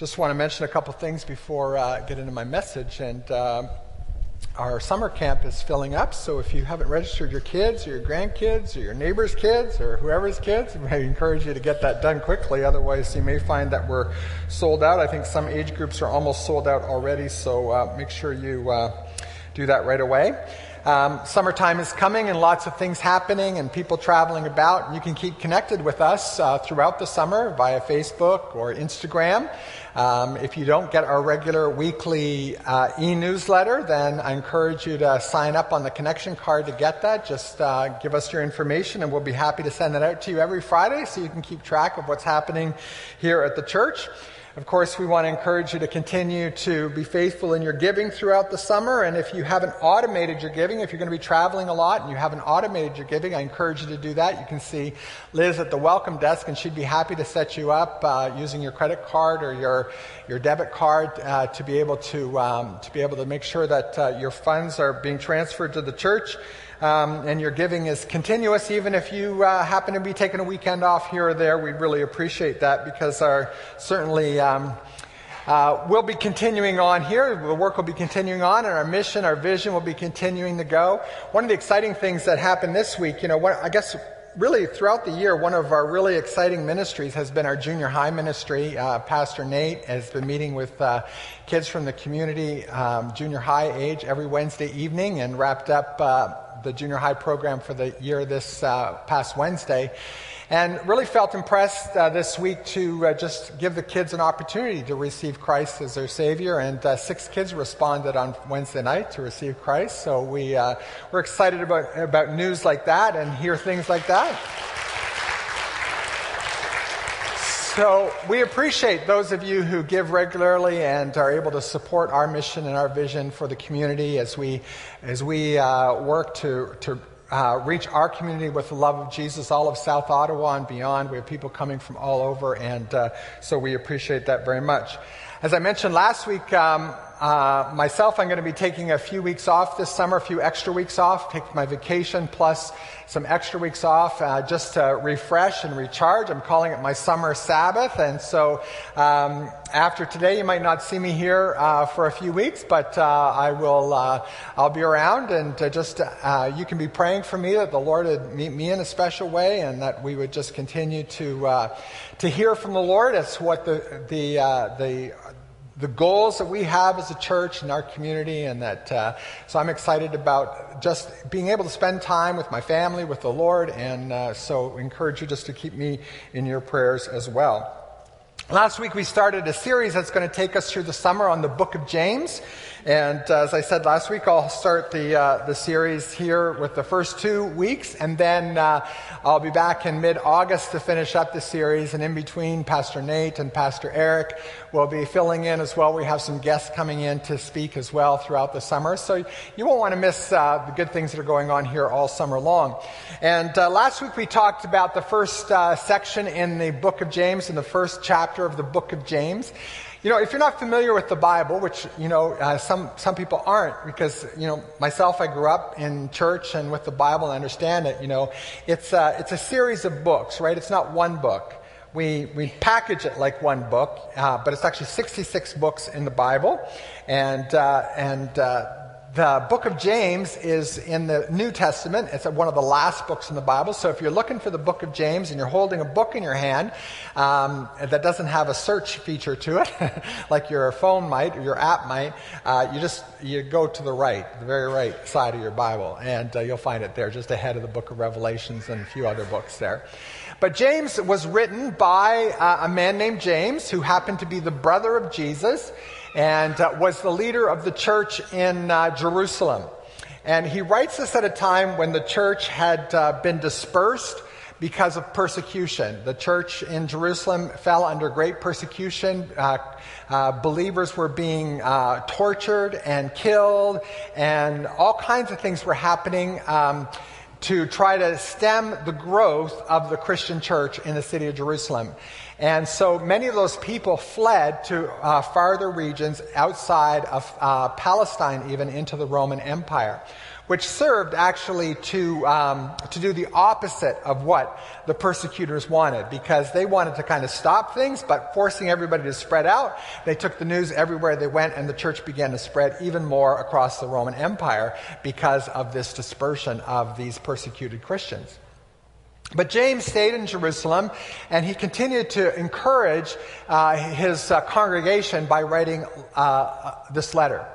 just want to mention a couple things before uh, I get into my message. And uh, our summer camp is filling up, so if you haven't registered your kids or your grandkids or your neighbor's kids or whoever's kids, I encourage you to get that done quickly. Otherwise, you may find that we're sold out. I think some age groups are almost sold out already, so uh, make sure you uh, do that right away. Um, summertime is coming and lots of things happening and people traveling about. You can keep connected with us uh, throughout the summer via Facebook or Instagram. Um, if you don't get our regular weekly uh, e newsletter, then I encourage you to sign up on the connection card to get that. Just uh, give us your information and we'll be happy to send that out to you every Friday so you can keep track of what's happening here at the church. Of course, we want to encourage you to continue to be faithful in your giving throughout the summer. And if you haven't automated your giving, if you're going to be traveling a lot and you haven't automated your giving, I encourage you to do that. You can see Liz at the welcome desk, and she'd be happy to set you up uh, using your credit card or your your debit card uh, to be able to um, to be able to make sure that uh, your funds are being transferred to the church um, and your giving is continuous, even if you uh, happen to be taking a weekend off here or there. We really appreciate that because our certainly. Um, uh, we'll be continuing on here. The work will be continuing on, and our mission, our vision will be continuing to go. One of the exciting things that happened this week, you know, I guess really throughout the year, one of our really exciting ministries has been our junior high ministry. Uh, Pastor Nate has been meeting with uh, kids from the community, um, junior high age, every Wednesday evening, and wrapped up uh, the junior high program for the year this uh, past Wednesday. And really felt impressed uh, this week to uh, just give the kids an opportunity to receive Christ as their Savior. And uh, six kids responded on Wednesday night to receive Christ. So we, uh, we're excited about, about news like that and hear things like that. So we appreciate those of you who give regularly and are able to support our mission and our vision for the community as we as we uh, work to to uh, reach our community with the love of Jesus, all of South Ottawa and beyond. We have people coming from all over, and uh, so we appreciate that very much. As I mentioned last week, um, uh, myself, I'm going to be taking a few weeks off this summer, a few extra weeks off, take my vacation plus some extra weeks off uh, just to refresh and recharge. I'm calling it my summer Sabbath. And so um, after today, you might not see me here uh, for a few weeks, but uh, I will, uh, I'll be around and uh, just, you can be praying for me that the Lord would meet me in a special way and that we would just continue to, to hear from the Lord as what the, the, the, the goals that we have as a church and our community, and that uh, so I'm excited about just being able to spend time with my family, with the Lord, and uh, so encourage you just to keep me in your prayers as well. Last week we started a series that's going to take us through the summer on the book of James. And uh, as I said last week, I'll start the, uh, the series here with the first two weeks, and then uh, I'll be back in mid August to finish up the series. And in between, Pastor Nate and Pastor Eric will be filling in as well. We have some guests coming in to speak as well throughout the summer. So you won't want to miss uh, the good things that are going on here all summer long. And uh, last week we talked about the first uh, section in the book of James, in the first chapter of the book of James. You know, if you're not familiar with the Bible, which, you know, uh, some, some people aren't, because, you know, myself, I grew up in church and with the Bible and understand it, you know, it's, uh, it's a series of books, right? It's not one book. We, we package it like one book, uh, but it's actually 66 books in the Bible. And, uh, and uh, the book of James is in the New Testament. It's one of the last books in the Bible. So if you're looking for the book of James and you're holding a book in your hand um, that doesn't have a search feature to it, like your phone might or your app might, uh, you just you go to the right, the very right side of your Bible, and uh, you'll find it there, just ahead of the book of Revelations and a few other books there. But James was written by uh, a man named James, who happened to be the brother of Jesus and uh, was the leader of the church in uh, Jerusalem. And he writes this at a time when the church had uh, been dispersed because of persecution. The church in Jerusalem fell under great persecution. Uh, uh, believers were being uh, tortured and killed, and all kinds of things were happening. Um, to try to stem the growth of the Christian church in the city of Jerusalem. And so many of those people fled to uh, farther regions outside of uh, Palestine, even into the Roman Empire. Which served actually to, um, to do the opposite of what the persecutors wanted because they wanted to kind of stop things, but forcing everybody to spread out. They took the news everywhere they went, and the church began to spread even more across the Roman Empire because of this dispersion of these persecuted Christians. But James stayed in Jerusalem and he continued to encourage uh, his uh, congregation by writing uh, this letter.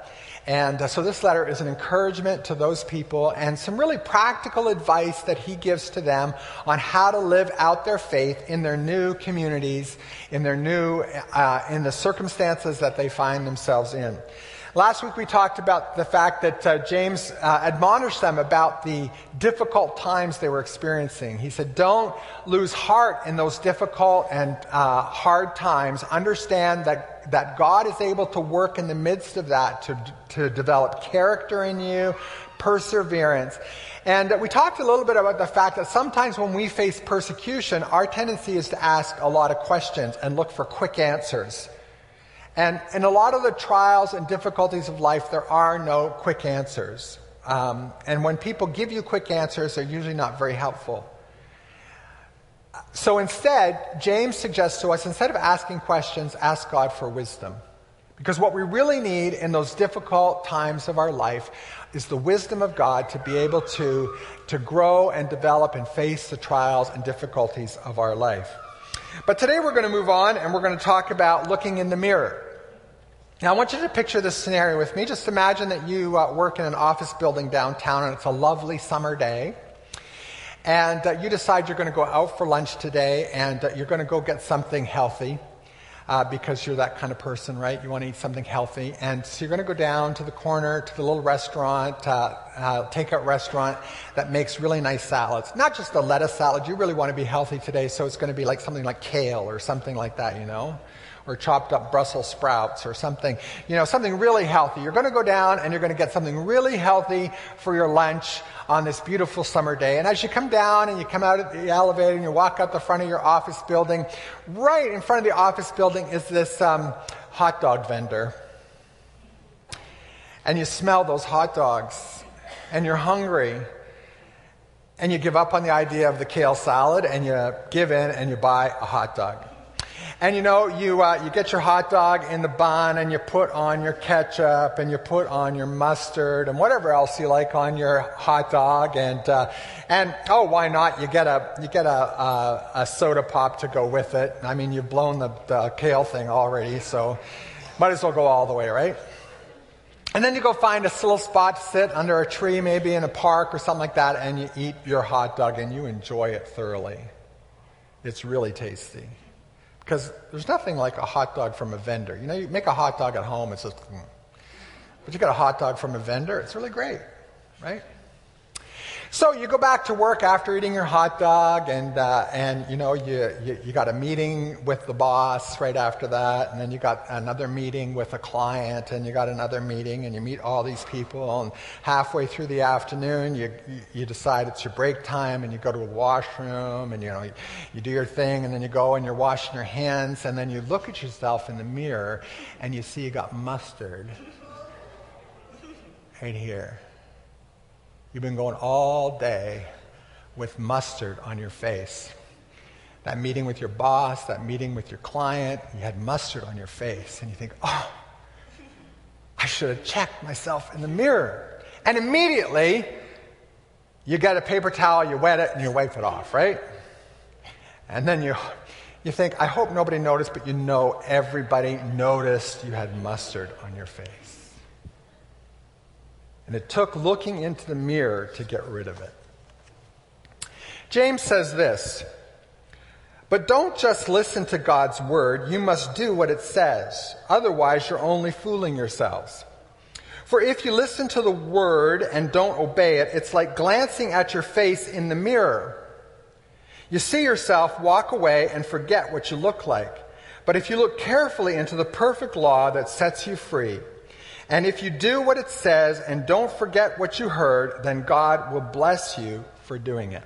And uh, so this letter is an encouragement to those people and some really practical advice that he gives to them on how to live out their faith in their new communities, in their new, uh, in the circumstances that they find themselves in. Last week we talked about the fact that uh, James uh, admonished them about the difficult times they were experiencing. He said, Don't lose heart in those difficult and uh, hard times. Understand that, that God is able to work in the midst of that to, to develop character in you, perseverance. And we talked a little bit about the fact that sometimes when we face persecution, our tendency is to ask a lot of questions and look for quick answers. And in a lot of the trials and difficulties of life, there are no quick answers. Um, and when people give you quick answers, they're usually not very helpful. So instead, James suggests to us instead of asking questions, ask God for wisdom. Because what we really need in those difficult times of our life is the wisdom of God to be able to, to grow and develop and face the trials and difficulties of our life. But today we're going to move on and we're going to talk about looking in the mirror. Now, I want you to picture this scenario with me. Just imagine that you uh, work in an office building downtown and it's a lovely summer day. And uh, you decide you're going to go out for lunch today and uh, you're going to go get something healthy. Uh, because you're that kind of person, right? You want to eat something healthy. And so you're going to go down to the corner to the little restaurant, uh, uh, takeout restaurant that makes really nice salads. Not just a lettuce salad. You really want to be healthy today, so it's going to be like something like kale or something like that, you know? Or chopped up Brussels sprouts or something, you know, something really healthy. You're going to go down and you're going to get something really healthy for your lunch on this beautiful summer day. And as you come down and you come out of the elevator and you walk out the front of your office building, right in front of the office building is this um, hot dog vendor. And you smell those hot dogs and you're hungry and you give up on the idea of the kale salad and you give in and you buy a hot dog. And you know, you, uh, you get your hot dog in the bun and you put on your ketchup and you put on your mustard and whatever else you like on your hot dog. And, uh, and oh, why not? You get, a, you get a, a, a, soda pop to go with it. I mean, you've blown the, the kale thing already, so might as well go all the way, right? And then you go find a little spot to sit under a tree, maybe in a park or something like that, and you eat your hot dog and you enjoy it thoroughly. It's really tasty. Because there's nothing like a hot dog from a vendor. You know, you make a hot dog at home, it's just, mm. but you got a hot dog from a vendor, it's really great, right? So you go back to work after eating your hot dog, and uh, and you know you, you, you got a meeting with the boss right after that, and then you got another meeting with a client, and you got another meeting, and you meet all these people, and halfway through the afternoon, you you decide it's your break time, and you go to a washroom, and you know you, you do your thing, and then you go and you're washing your hands, and then you look at yourself in the mirror, and you see you got mustard right here You've been going all day with mustard on your face. That meeting with your boss, that meeting with your client, you had mustard on your face, and you think, oh, I should have checked myself in the mirror. And immediately, you get a paper towel, you wet it, and you wipe it off, right? And then you, you think, I hope nobody noticed, but you know everybody noticed you had mustard on your face. And it took looking into the mirror to get rid of it. James says this But don't just listen to God's word, you must do what it says. Otherwise, you're only fooling yourselves. For if you listen to the word and don't obey it, it's like glancing at your face in the mirror. You see yourself, walk away, and forget what you look like. But if you look carefully into the perfect law that sets you free, and if you do what it says and don't forget what you heard, then God will bless you for doing it.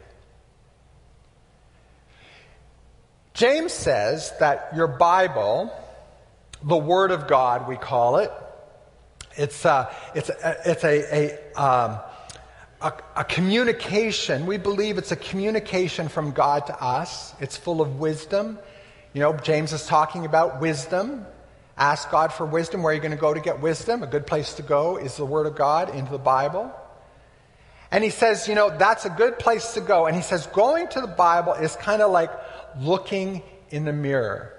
James says that your Bible, the Word of God, we call it, it's a, it's a, it's a, a, um, a, a, communication. We believe it's a communication from God to us. It's full of wisdom. You know, James is talking about wisdom. Ask God for wisdom. Where are you going to go to get wisdom? A good place to go is the Word of God into the Bible. And he says, you know, that's a good place to go. And he says, going to the Bible is kind of like looking in the mirror.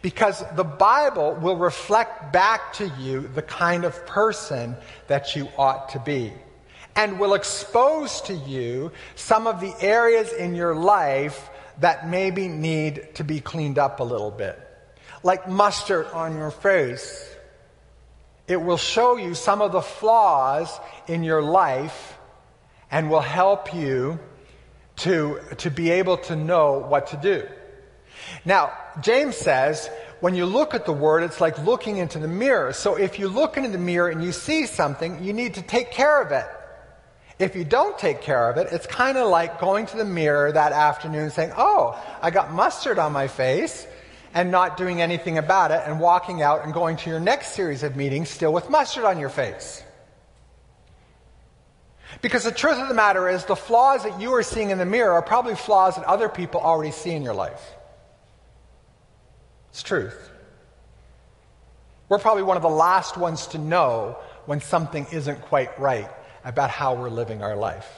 Because the Bible will reflect back to you the kind of person that you ought to be and will expose to you some of the areas in your life that maybe need to be cleaned up a little bit. Like mustard on your face. It will show you some of the flaws in your life and will help you to, to be able to know what to do. Now, James says, when you look at the word, it's like looking into the mirror. So if you look into the mirror and you see something, you need to take care of it. If you don't take care of it, it's kind of like going to the mirror that afternoon saying, Oh, I got mustard on my face, and not doing anything about it, and walking out and going to your next series of meetings still with mustard on your face. Because the truth of the matter is, the flaws that you are seeing in the mirror are probably flaws that other people already see in your life. It's truth. We're probably one of the last ones to know when something isn't quite right about how we're living our life.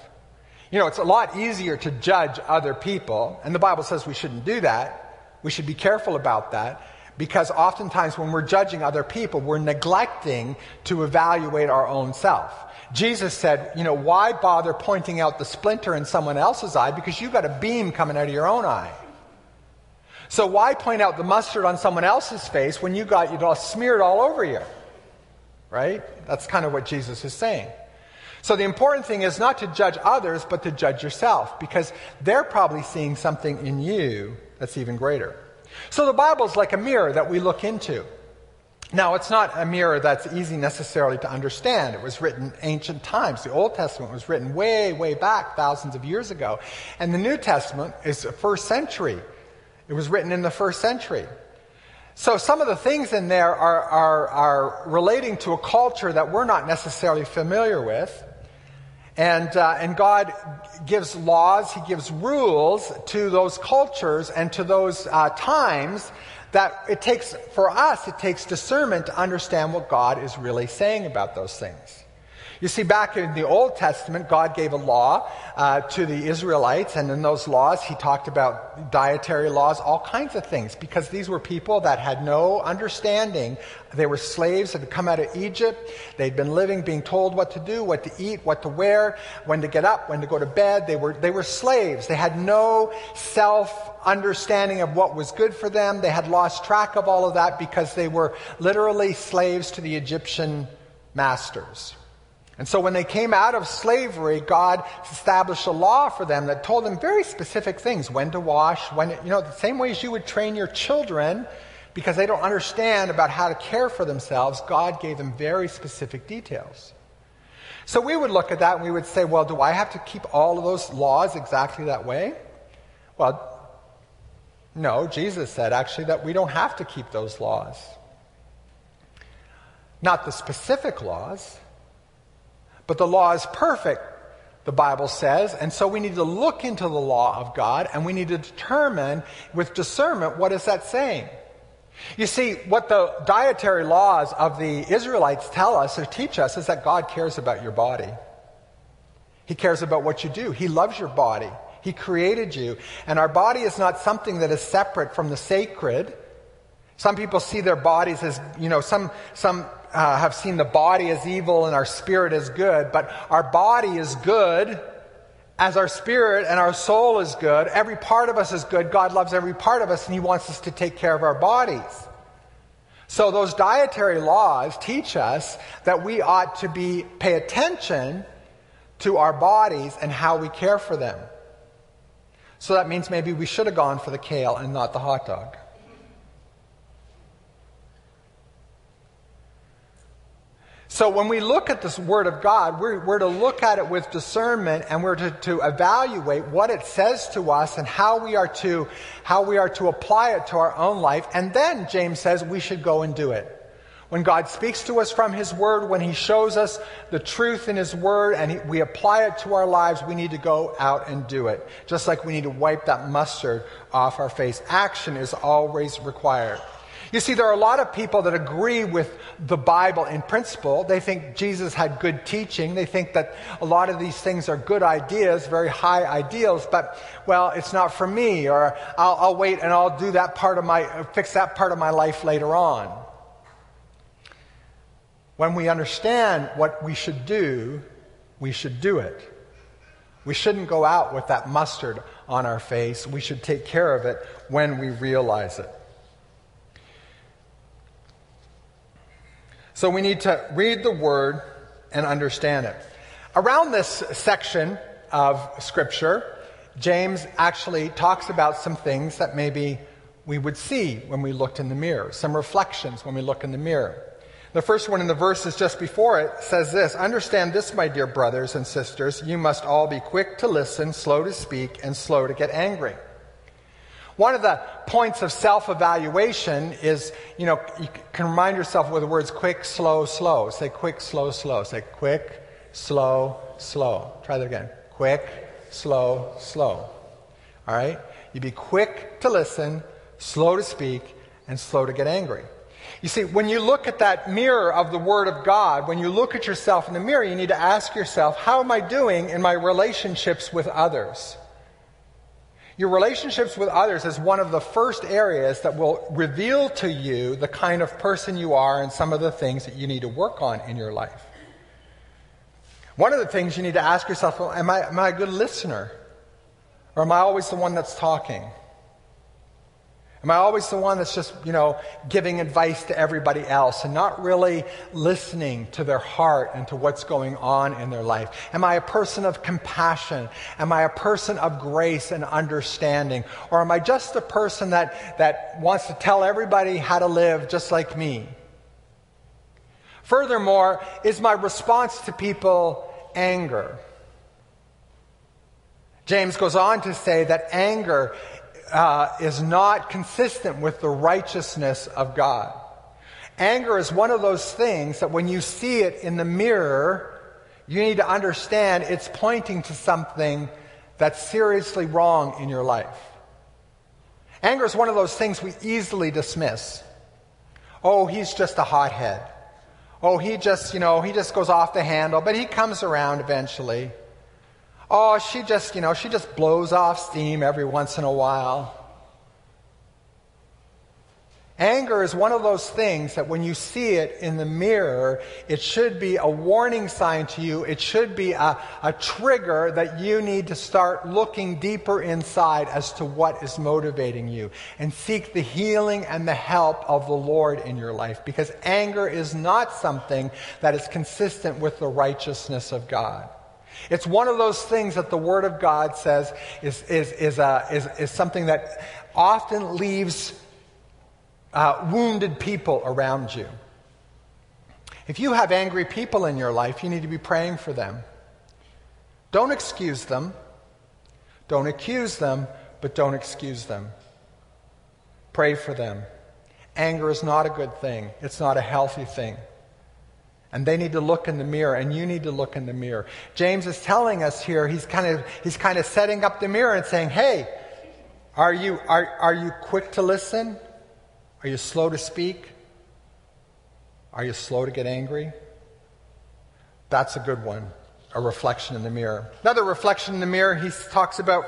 You know, it's a lot easier to judge other people, and the Bible says we shouldn't do that. We should be careful about that because oftentimes when we're judging other people, we're neglecting to evaluate our own self. Jesus said, you know, why bother pointing out the splinter in someone else's eye because you've got a beam coming out of your own eye? So why point out the mustard on someone else's face when you got it all smeared all over you? Right? That's kind of what Jesus is saying. So the important thing is not to judge others, but to judge yourself, because they're probably seeing something in you that's even greater. So the Bible is like a mirror that we look into. Now, it's not a mirror that's easy necessarily to understand. It was written ancient times. The Old Testament was written way, way back, thousands of years ago. And the New Testament is the first century. It was written in the first century. So some of the things in there are, are, are relating to a culture that we're not necessarily familiar with. And, uh, and God gives laws, He gives rules to those cultures and to those uh, times that it takes, for us, it takes discernment to understand what God is really saying about those things. You see, back in the Old Testament, God gave a law uh, to the Israelites, and in those laws, He talked about dietary laws, all kinds of things, because these were people that had no understanding. They were slaves that had come out of Egypt. They'd been living, being told what to do, what to eat, what to wear, when to get up, when to go to bed. They were, they were slaves. They had no self understanding of what was good for them. They had lost track of all of that because they were literally slaves to the Egyptian masters. And so when they came out of slavery, God established a law for them that told them very specific things when to wash, when, you know, the same way as you would train your children because they don't understand about how to care for themselves, God gave them very specific details. So we would look at that and we would say, well, do I have to keep all of those laws exactly that way? Well, no, Jesus said actually that we don't have to keep those laws. Not the specific laws but the law is perfect, the Bible says, and so we need to look into the law of God and we need to determine with discernment what is that saying. You see, what the dietary laws of the Israelites tell us or teach us is that God cares about your body. He cares about what you do. He loves your body. He created you. And our body is not something that is separate from the sacred. Some people see their bodies as, you know, some, some uh, have seen the body as evil and our spirit as good, but our body is good as our spirit and our soul is good. Every part of us is good. God loves every part of us and He wants us to take care of our bodies. So those dietary laws teach us that we ought to be pay attention to our bodies and how we care for them. So that means maybe we should have gone for the kale and not the hot dog. So when we look at this Word of God, we're, we're to look at it with discernment and we're to, to evaluate what it says to us and how we, are to, how we are to apply it to our own life. And then, James says, we should go and do it. When God speaks to us from His Word, when He shows us the truth in His Word and he, we apply it to our lives, we need to go out and do it. Just like we need to wipe that mustard off our face. Action is always required. You see, there are a lot of people that agree with the Bible in principle. They think Jesus had good teaching. They think that a lot of these things are good ideas, very high ideals, but, well, it's not for me, or I'll, I'll wait and I'll do that part of my, fix that part of my life later on. When we understand what we should do, we should do it. We shouldn't go out with that mustard on our face. We should take care of it when we realize it. So we need to read the word and understand it. Around this section of Scripture, James actually talks about some things that maybe we would see when we looked in the mirror, some reflections when we look in the mirror. The first one in the verses just before it says this Understand this, my dear brothers and sisters, you must all be quick to listen, slow to speak, and slow to get angry. One of the points of self evaluation is, you know, you can remind yourself with the words quick, slow, slow. Say quick, slow, slow. Say quick, slow, slow. Try that again. Quick, slow, slow. All right? You be quick to listen, slow to speak, and slow to get angry. You see, when you look at that mirror of the Word of God, when you look at yourself in the mirror, you need to ask yourself, how am I doing in my relationships with others? Your relationships with others is one of the first areas that will reveal to you the kind of person you are and some of the things that you need to work on in your life. One of the things you need to ask yourself, well, am I, am I a good listener? Or am I always the one that's talking? Am I always the one that's just, you know, giving advice to everybody else and not really listening to their heart and to what's going on in their life? Am I a person of compassion? Am I a person of grace and understanding? Or am I just a person that, that wants to tell everybody how to live just like me? Furthermore, is my response to people anger? James goes on to say that anger uh, is not consistent with the righteousness of God. Anger is one of those things that when you see it in the mirror, you need to understand it's pointing to something that's seriously wrong in your life. Anger is one of those things we easily dismiss. Oh, he's just a hothead. Oh, he just, you know, he just goes off the handle, but he comes around eventually. Oh, she just, you know, she just blows off steam every once in a while. Anger is one of those things that when you see it in the mirror, it should be a warning sign to you. It should be a, a trigger that you need to start looking deeper inside as to what is motivating you and seek the healing and the help of the Lord in your life because anger is not something that is consistent with the righteousness of God. It's one of those things that the Word of God says is, is, is, a, is, is something that often leaves uh, wounded people around you. If you have angry people in your life, you need to be praying for them. Don't excuse them. Don't accuse them, but don't excuse them. Pray for them. Anger is not a good thing, it's not a healthy thing. And they need to look in the mirror, and you need to look in the mirror. James is telling us here, he's kind of, he's kind of setting up the mirror and saying, hey, are you, are, are you quick to listen? Are you slow to speak? Are you slow to get angry? That's a good one, a reflection in the mirror. Another reflection in the mirror, he talks about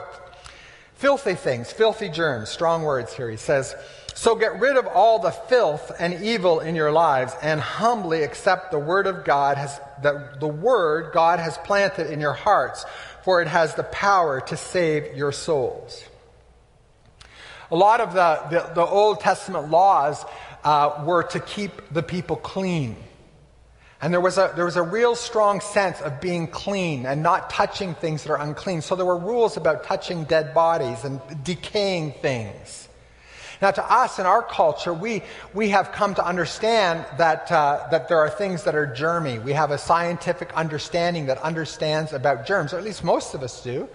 filthy things, filthy germs, strong words here. He says, so get rid of all the filth and evil in your lives and humbly accept the word of God has the, the word God has planted in your hearts, for it has the power to save your souls. A lot of the, the, the Old Testament laws uh, were to keep the people clean. And there was, a, there was a real strong sense of being clean and not touching things that are unclean. So there were rules about touching dead bodies and decaying things. Now, to us in our culture, we, we have come to understand that, uh, that there are things that are germy. We have a scientific understanding that understands about germs, or at least most of us do.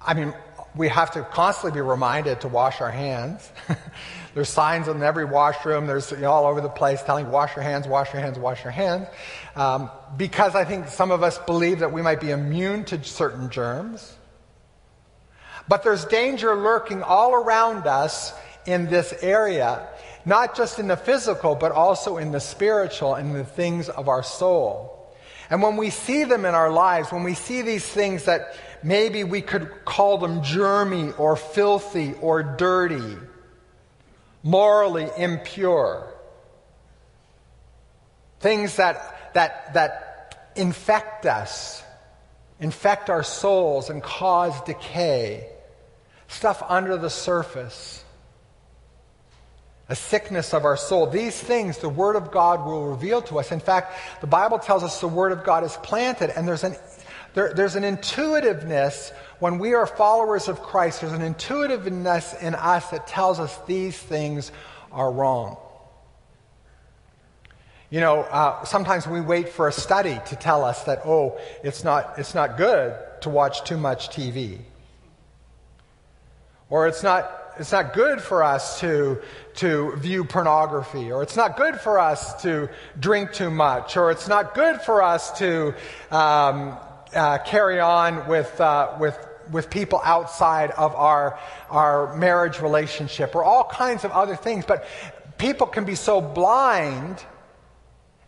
I mean, we have to constantly be reminded to wash our hands. There's signs in every washroom. There's you know, all over the place telling wash your hands, wash your hands, wash your hands. Um, because I think some of us believe that we might be immune to certain germs. But there's danger lurking all around us in this area, not just in the physical, but also in the spiritual and the things of our soul. And when we see them in our lives, when we see these things that maybe we could call them germy or filthy or dirty, morally impure, things that, that, that infect us, infect our souls and cause decay, stuff under the surface a sickness of our soul. These things the Word of God will reveal to us. In fact, the Bible tells us the Word of God is planted, and there's an, there, there's an intuitiveness when we are followers of Christ. There's an intuitiveness in us that tells us these things are wrong. You know, uh, sometimes we wait for a study to tell us that, oh, it's not, it's not good to watch too much TV. Or it's not it's not good for us to, to view pornography, or it's not good for us to drink too much, or it's not good for us to um, uh, carry on with, uh, with, with people outside of our, our marriage relationship, or all kinds of other things. But people can be so blind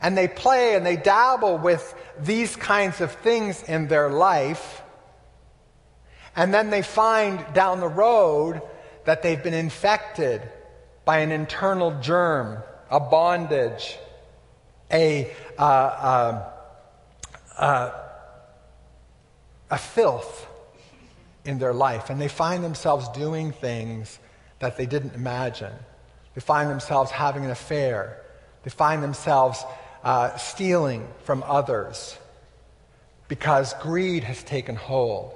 and they play and they dabble with these kinds of things in their life. And then they find down the road that they've been infected by an internal germ, a bondage, a, uh, uh, uh, a filth in their life. And they find themselves doing things that they didn't imagine. They find themselves having an affair. They find themselves uh, stealing from others because greed has taken hold.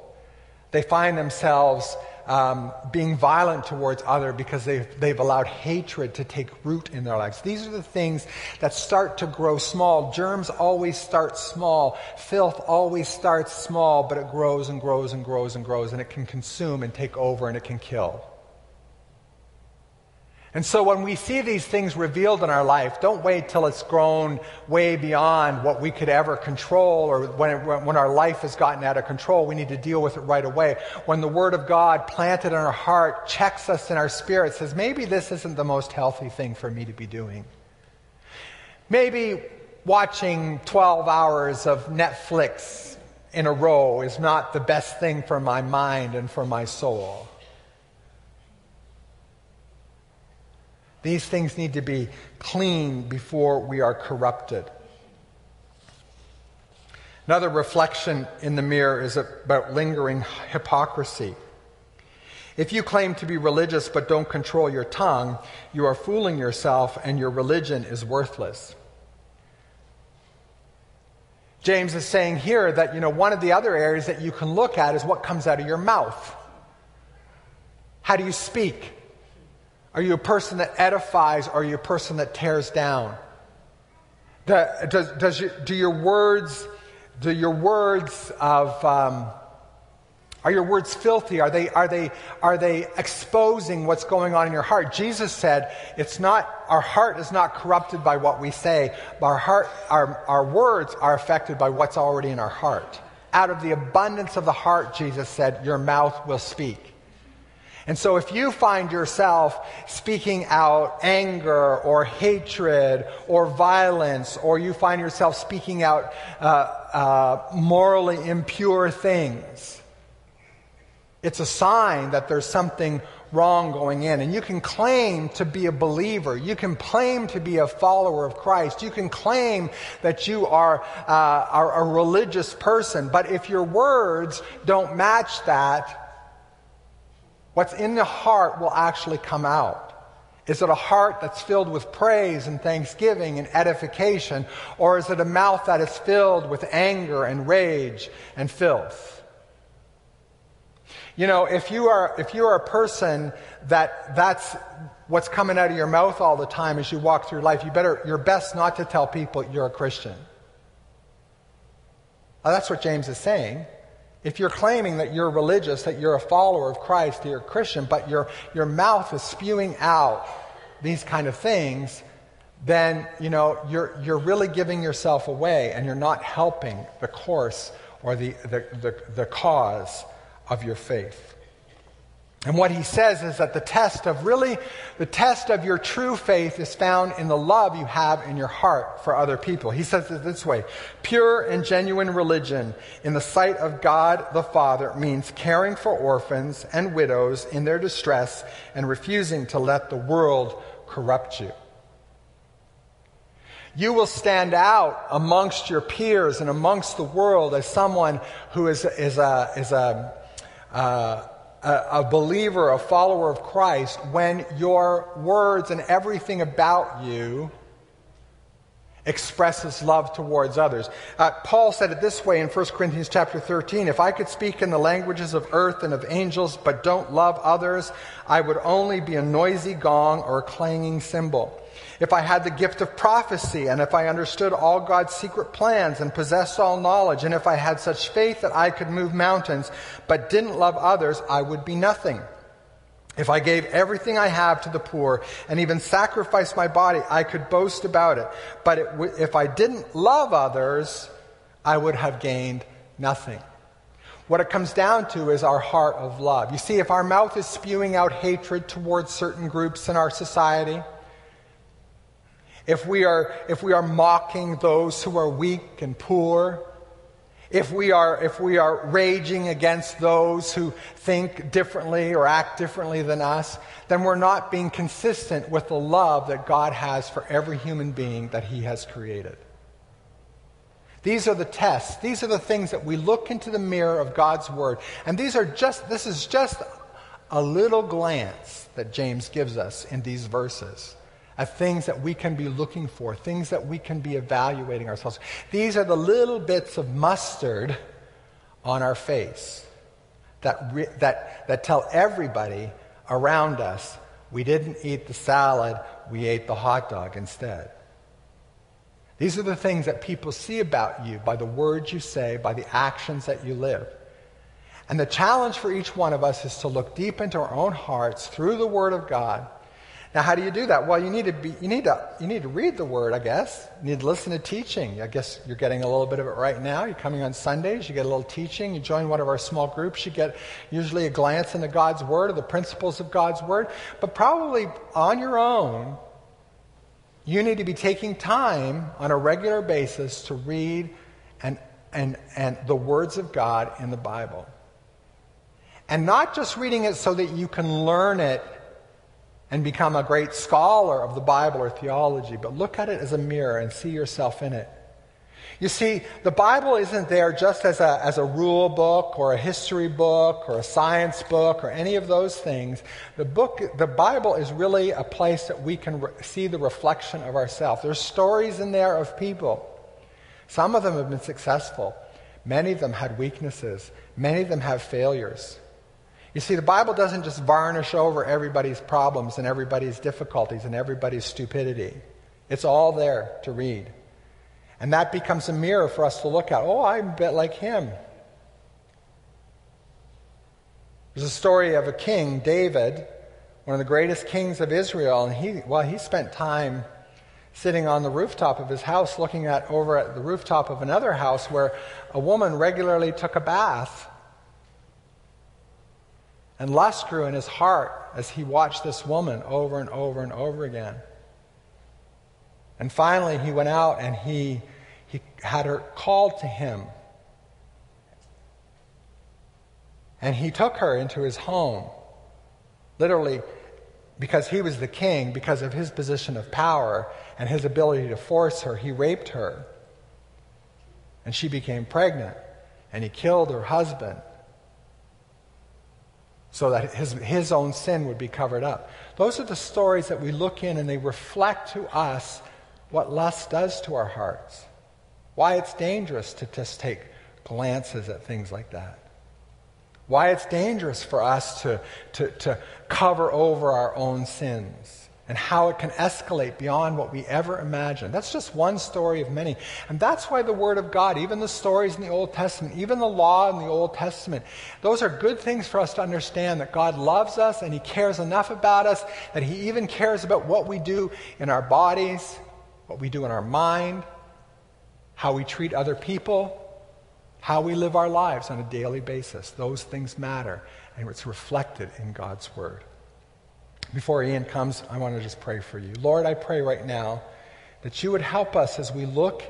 They find themselves um, being violent towards other because they've, they've allowed hatred to take root in their lives. These are the things that start to grow small. Germs always start small. Filth always starts small, but it grows and grows and grows and grows, and it can consume and take over and it can kill. And so when we see these things revealed in our life, don't wait till it's grown way beyond what we could ever control or when, it, when our life has gotten out of control. We need to deal with it right away. When the Word of God planted in our heart checks us in our spirit, says, maybe this isn't the most healthy thing for me to be doing. Maybe watching 12 hours of Netflix in a row is not the best thing for my mind and for my soul. These things need to be clean before we are corrupted. Another reflection in the mirror is about lingering hypocrisy. If you claim to be religious but don't control your tongue, you are fooling yourself and your religion is worthless. James is saying here that, you know, one of the other areas that you can look at is what comes out of your mouth. How do you speak? Are you a person that edifies or are you a person that tears down? does, does do your words, do your words of, um, are your words filthy? Are they, are, they, are they exposing what's going on in your heart? Jesus said, it's not, our heart is not corrupted by what we say, but our, heart, our, our words are affected by what's already in our heart. Out of the abundance of the heart, Jesus said, your mouth will speak. And so if you find yourself speaking out anger or hatred or violence, or you find yourself speaking out uh, uh, morally impure things, it's a sign that there's something wrong going in. And you can claim to be a believer. You can claim to be a follower of Christ. You can claim that you are, uh, are a religious person. But if your words don't match that, What's in the heart will actually come out. Is it a heart that's filled with praise and thanksgiving and edification, or is it a mouth that is filled with anger and rage and filth? You know, if you are, if you are a person that that's what's coming out of your mouth all the time as you walk through life, you better, you're best not to tell people you're a Christian. Well, that's what James is saying. If you're claiming that you're religious, that you're a follower of Christ, that you're a Christian, but your, your mouth is spewing out these kind of things, then you know you're, you're really giving yourself away and you're not helping the course or the, the, the, the cause of your faith. And what he says is that the test of really, the test of your true faith is found in the love you have in your heart for other people. He says it this way Pure and genuine religion in the sight of God the Father means caring for orphans and widows in their distress and refusing to let the world corrupt you. You will stand out amongst your peers and amongst the world as someone who is, is a, is a, uh, a, a believer, a follower of Christ, when your words and everything about you expresses love towards others. Uh, Paul said it this way in 1 Corinthians chapter 13 If I could speak in the languages of earth and of angels, but don't love others, I would only be a noisy gong or a clanging cymbal if I had the gift of prophecy, and if I understood all God's secret plans and possessed all knowledge, and if I had such faith that I could move mountains, but didn't love others, I would be nothing. If I gave everything I have to the poor and even sacrificed my body, I could boast about it. But it w- if I didn't love others, I would have gained nothing. What it comes down to is our heart of love. You see, if our mouth is spewing out hatred towards certain groups in our society, if we are, if we are mocking those who are weak and poor, if we, are, if we are raging against those who think differently or act differently than us, then we're not being consistent with the love that God has for every human being that He has created. These are the tests. These are the things that we look into the mirror of God's Word. And these are just, this is just a little glance that James gives us in these verses of things that we can be looking for, things that we can be evaluating ourselves. These are the little bits of mustard on our face that, re- that, that tell everybody around us we didn't eat the salad, we ate the hot dog instead. These are the things that people see about you by the words you say, by the actions that you live. And the challenge for each one of us is to look deep into our own hearts through the Word of God now, how do you do that? Well, you need to be, you need to, you need to read the Word, I guess. You need to listen to teaching. I guess you're getting a little bit of it right now. You're coming on Sundays, you get a little teaching. You join one of our small groups, you get usually a glance into God's Word or the principles of God's Word. But probably on your own, you need to be taking time on a regular basis to read and, and, and the words of God in the Bible. And not just reading it so that you can learn it and become a great scholar of the Bible or theology, but look at it as a mirror and see yourself in it. You see, the Bible isn't there just as a, as a rule book or a history book or a science book or any of those things. The, book, the Bible is really a place that we can re- see the reflection of ourselves. There's stories in there of people. Some of them have been successful. Many of them had weaknesses. Many of them have failures. You see, the Bible doesn't just varnish over everybody's problems and everybody's difficulties and everybody's stupidity. It's all there to read. And that becomes a mirror for us to look at. Oh, I'm a bit like him. There's a story of a king, David, one of the greatest kings of Israel, and he, well, he spent time sitting on the rooftop of his house looking at over at the rooftop of another house where a woman regularly took a bath and lust grew in his heart as he watched this woman over and over and over again. And finally, he went out and he, he had her called to him. And he took her into his home, literally because he was the king, because of his position of power and his ability to force her, he raped her. And she became pregnant. And he killed her husband so that his, his own sin would be covered up. Those are the stories that we look in and they reflect to us what lust does to our hearts. Why it's dangerous to just take glances at things like that. Why it's dangerous for us to, to, to cover over our own sins and how it can escalate beyond what we ever imagined. That's just one story of many. And that's why the Word of God, even the stories in the Old Testament, even the law in the Old Testament, those are good things for us to understand that God loves us and He cares enough about us that He even cares about what we do in our bodies, what we do in our mind, how we treat other people, how we live our lives on a daily basis. Those things matter, and it's reflected in God's Word. Before Ian comes, I want to just pray for you. Lord, I pray right now that you would help us as we look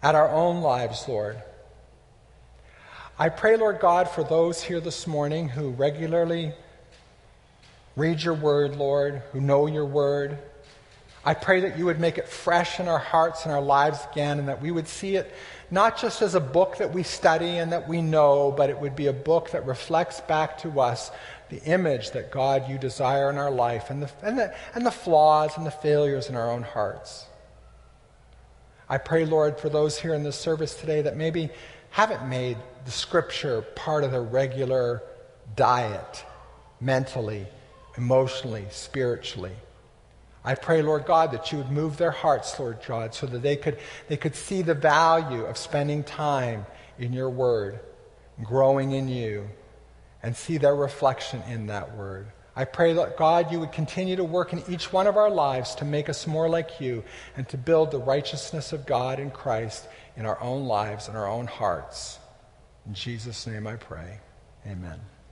at our own lives, Lord. I pray, Lord God, for those here this morning who regularly read your word, Lord, who know your word. I pray that you would make it fresh in our hearts and our lives again, and that we would see it not just as a book that we study and that we know, but it would be a book that reflects back to us the image that God you desire in our life and the, and the, and the flaws and the failures in our own hearts. I pray, Lord, for those here in this service today that maybe haven't made the scripture part of their regular diet, mentally, emotionally, spiritually. I pray, Lord God, that you would move their hearts, Lord God, so that they could, they could see the value of spending time in your word, growing in you, and see their reflection in that word. I pray that God, you would continue to work in each one of our lives to make us more like you and to build the righteousness of God in Christ in our own lives and our own hearts. In Jesus' name I pray. Amen.